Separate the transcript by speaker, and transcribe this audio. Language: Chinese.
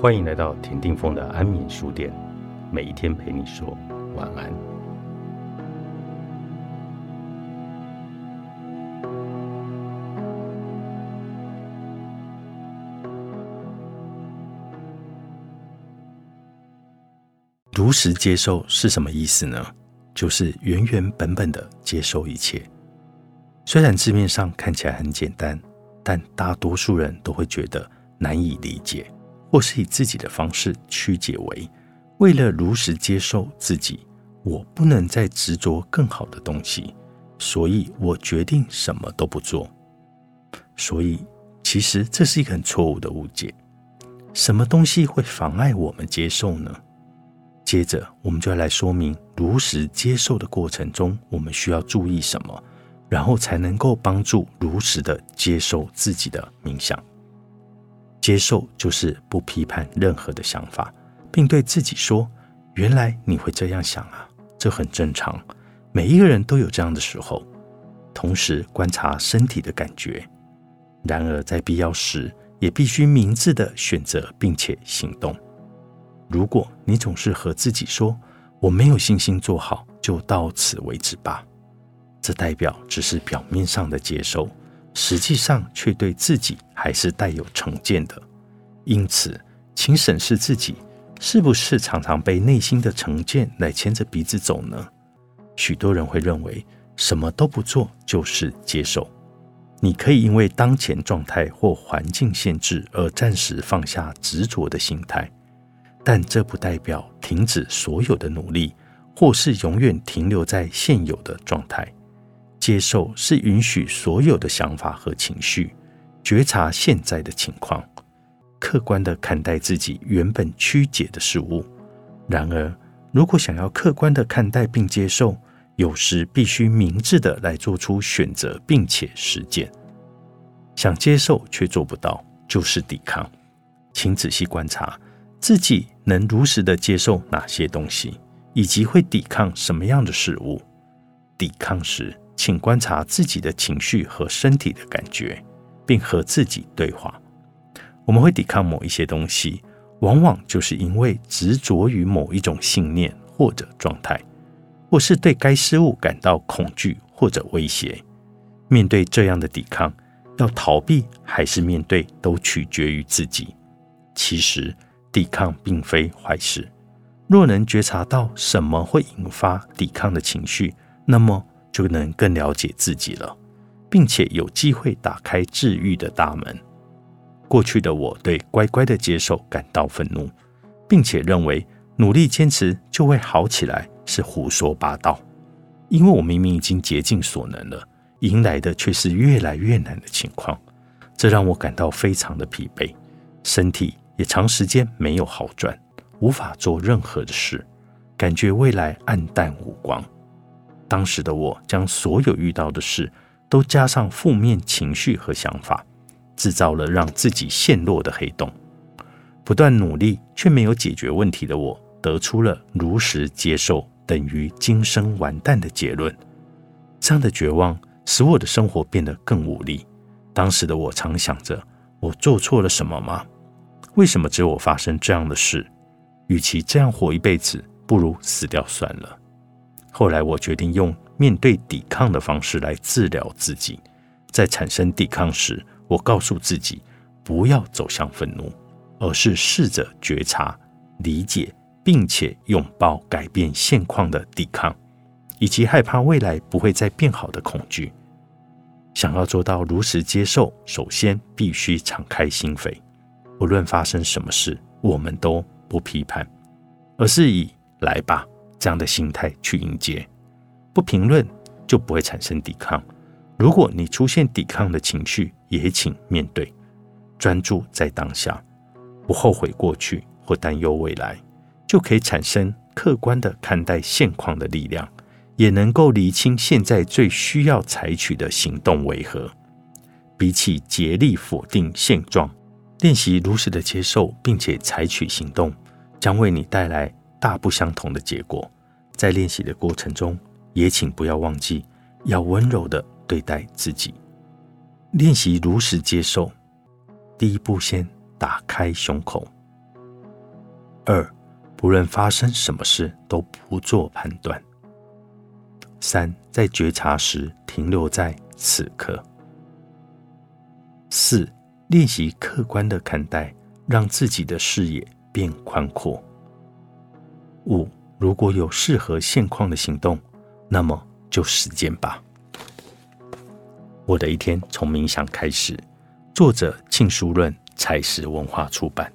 Speaker 1: 欢迎来到田定峰的安眠书店，每一天陪你说晚安。如实接受是什么意思呢？就是原原本本的接受一切。虽然字面上看起来很简单，但大多数人都会觉得难以理解。或是以自己的方式曲解为，为了如实接受自己，我不能再执着更好的东西，所以我决定什么都不做。所以，其实这是一个很错误的误解。什么东西会妨碍我们接受呢？接着，我们就要来说明如实接受的过程中，我们需要注意什么，然后才能够帮助如实的接受自己的冥想。接受就是不批判任何的想法，并对自己说：“原来你会这样想啊，这很正常。每一个人都有这样的时候。”同时观察身体的感觉。然而，在必要时，也必须明智的选择并且行动。如果你总是和自己说“我没有信心做好，就到此为止吧”，这代表只是表面上的接受。实际上却对自己还是带有成见的，因此，请审视自己是不是常常被内心的成见来牵着鼻子走呢？许多人会认为什么都不做就是接受。你可以因为当前状态或环境限制而暂时放下执着的心态，但这不代表停止所有的努力，或是永远停留在现有的状态。接受是允许所有的想法和情绪，觉察现在的情况，客观的看待自己原本曲解的事物。然而，如果想要客观的看待并接受，有时必须明智的来做出选择，并且实践。想接受却做不到，就是抵抗。请仔细观察自己能如实的接受哪些东西，以及会抵抗什么样的事物。抵抗时。请观察自己的情绪和身体的感觉，并和自己对话。我们会抵抗某一些东西，往往就是因为执着于某一种信念或者状态，或是对该事物感到恐惧或者威胁。面对这样的抵抗，要逃避还是面对，都取决于自己。其实，抵抗并非坏事。若能觉察到什么会引发抵抗的情绪，那么。就能更了解自己了，并且有机会打开治愈的大门。过去的我对乖乖的接受感到愤怒，并且认为努力坚持就会好起来是胡说八道。因为我明明已经竭尽所能了，迎来的却是越来越难的情况，这让我感到非常的疲惫，身体也长时间没有好转，无法做任何的事，感觉未来暗淡无光。当时的我将所有遇到的事都加上负面情绪和想法，制造了让自己陷落的黑洞。不断努力却没有解决问题的我，得出了如实接受等于今生完蛋的结论。这样的绝望使我的生活变得更无力。当时的我常想着：我做错了什么吗？为什么只有我发生这样的事？与其这样活一辈子，不如死掉算了。后来，我决定用面对抵抗的方式来治疗自己。在产生抵抗时，我告诉自己不要走向愤怒，而是试着觉察、理解，并且拥抱改变现况的抵抗，以及害怕未来不会再变好的恐惧。想要做到如实接受，首先必须敞开心扉，无论发生什么事，我们都不批判，而是以来吧。这样的心态去迎接，不评论就不会产生抵抗。如果你出现抵抗的情绪，也请面对，专注在当下，不后悔过去或担忧未来，就可以产生客观的看待现况的力量，也能够厘清现在最需要采取的行动为何。比起竭力否定现状，练习如实的接受，并且采取行动，将为你带来。大不相同的结果，在练习的过程中，也请不要忘记要温柔的对待自己。练习如实接受，第一步先打开胸口，二，不论发生什么事都不做判断。三，在觉察时停留在此刻。四，练习客观的看待，让自己的视野变宽阔。五，如果有适合现况的行动，那么就实践吧。我的一天从冥想开始。作者：庆书润，才石文化出版。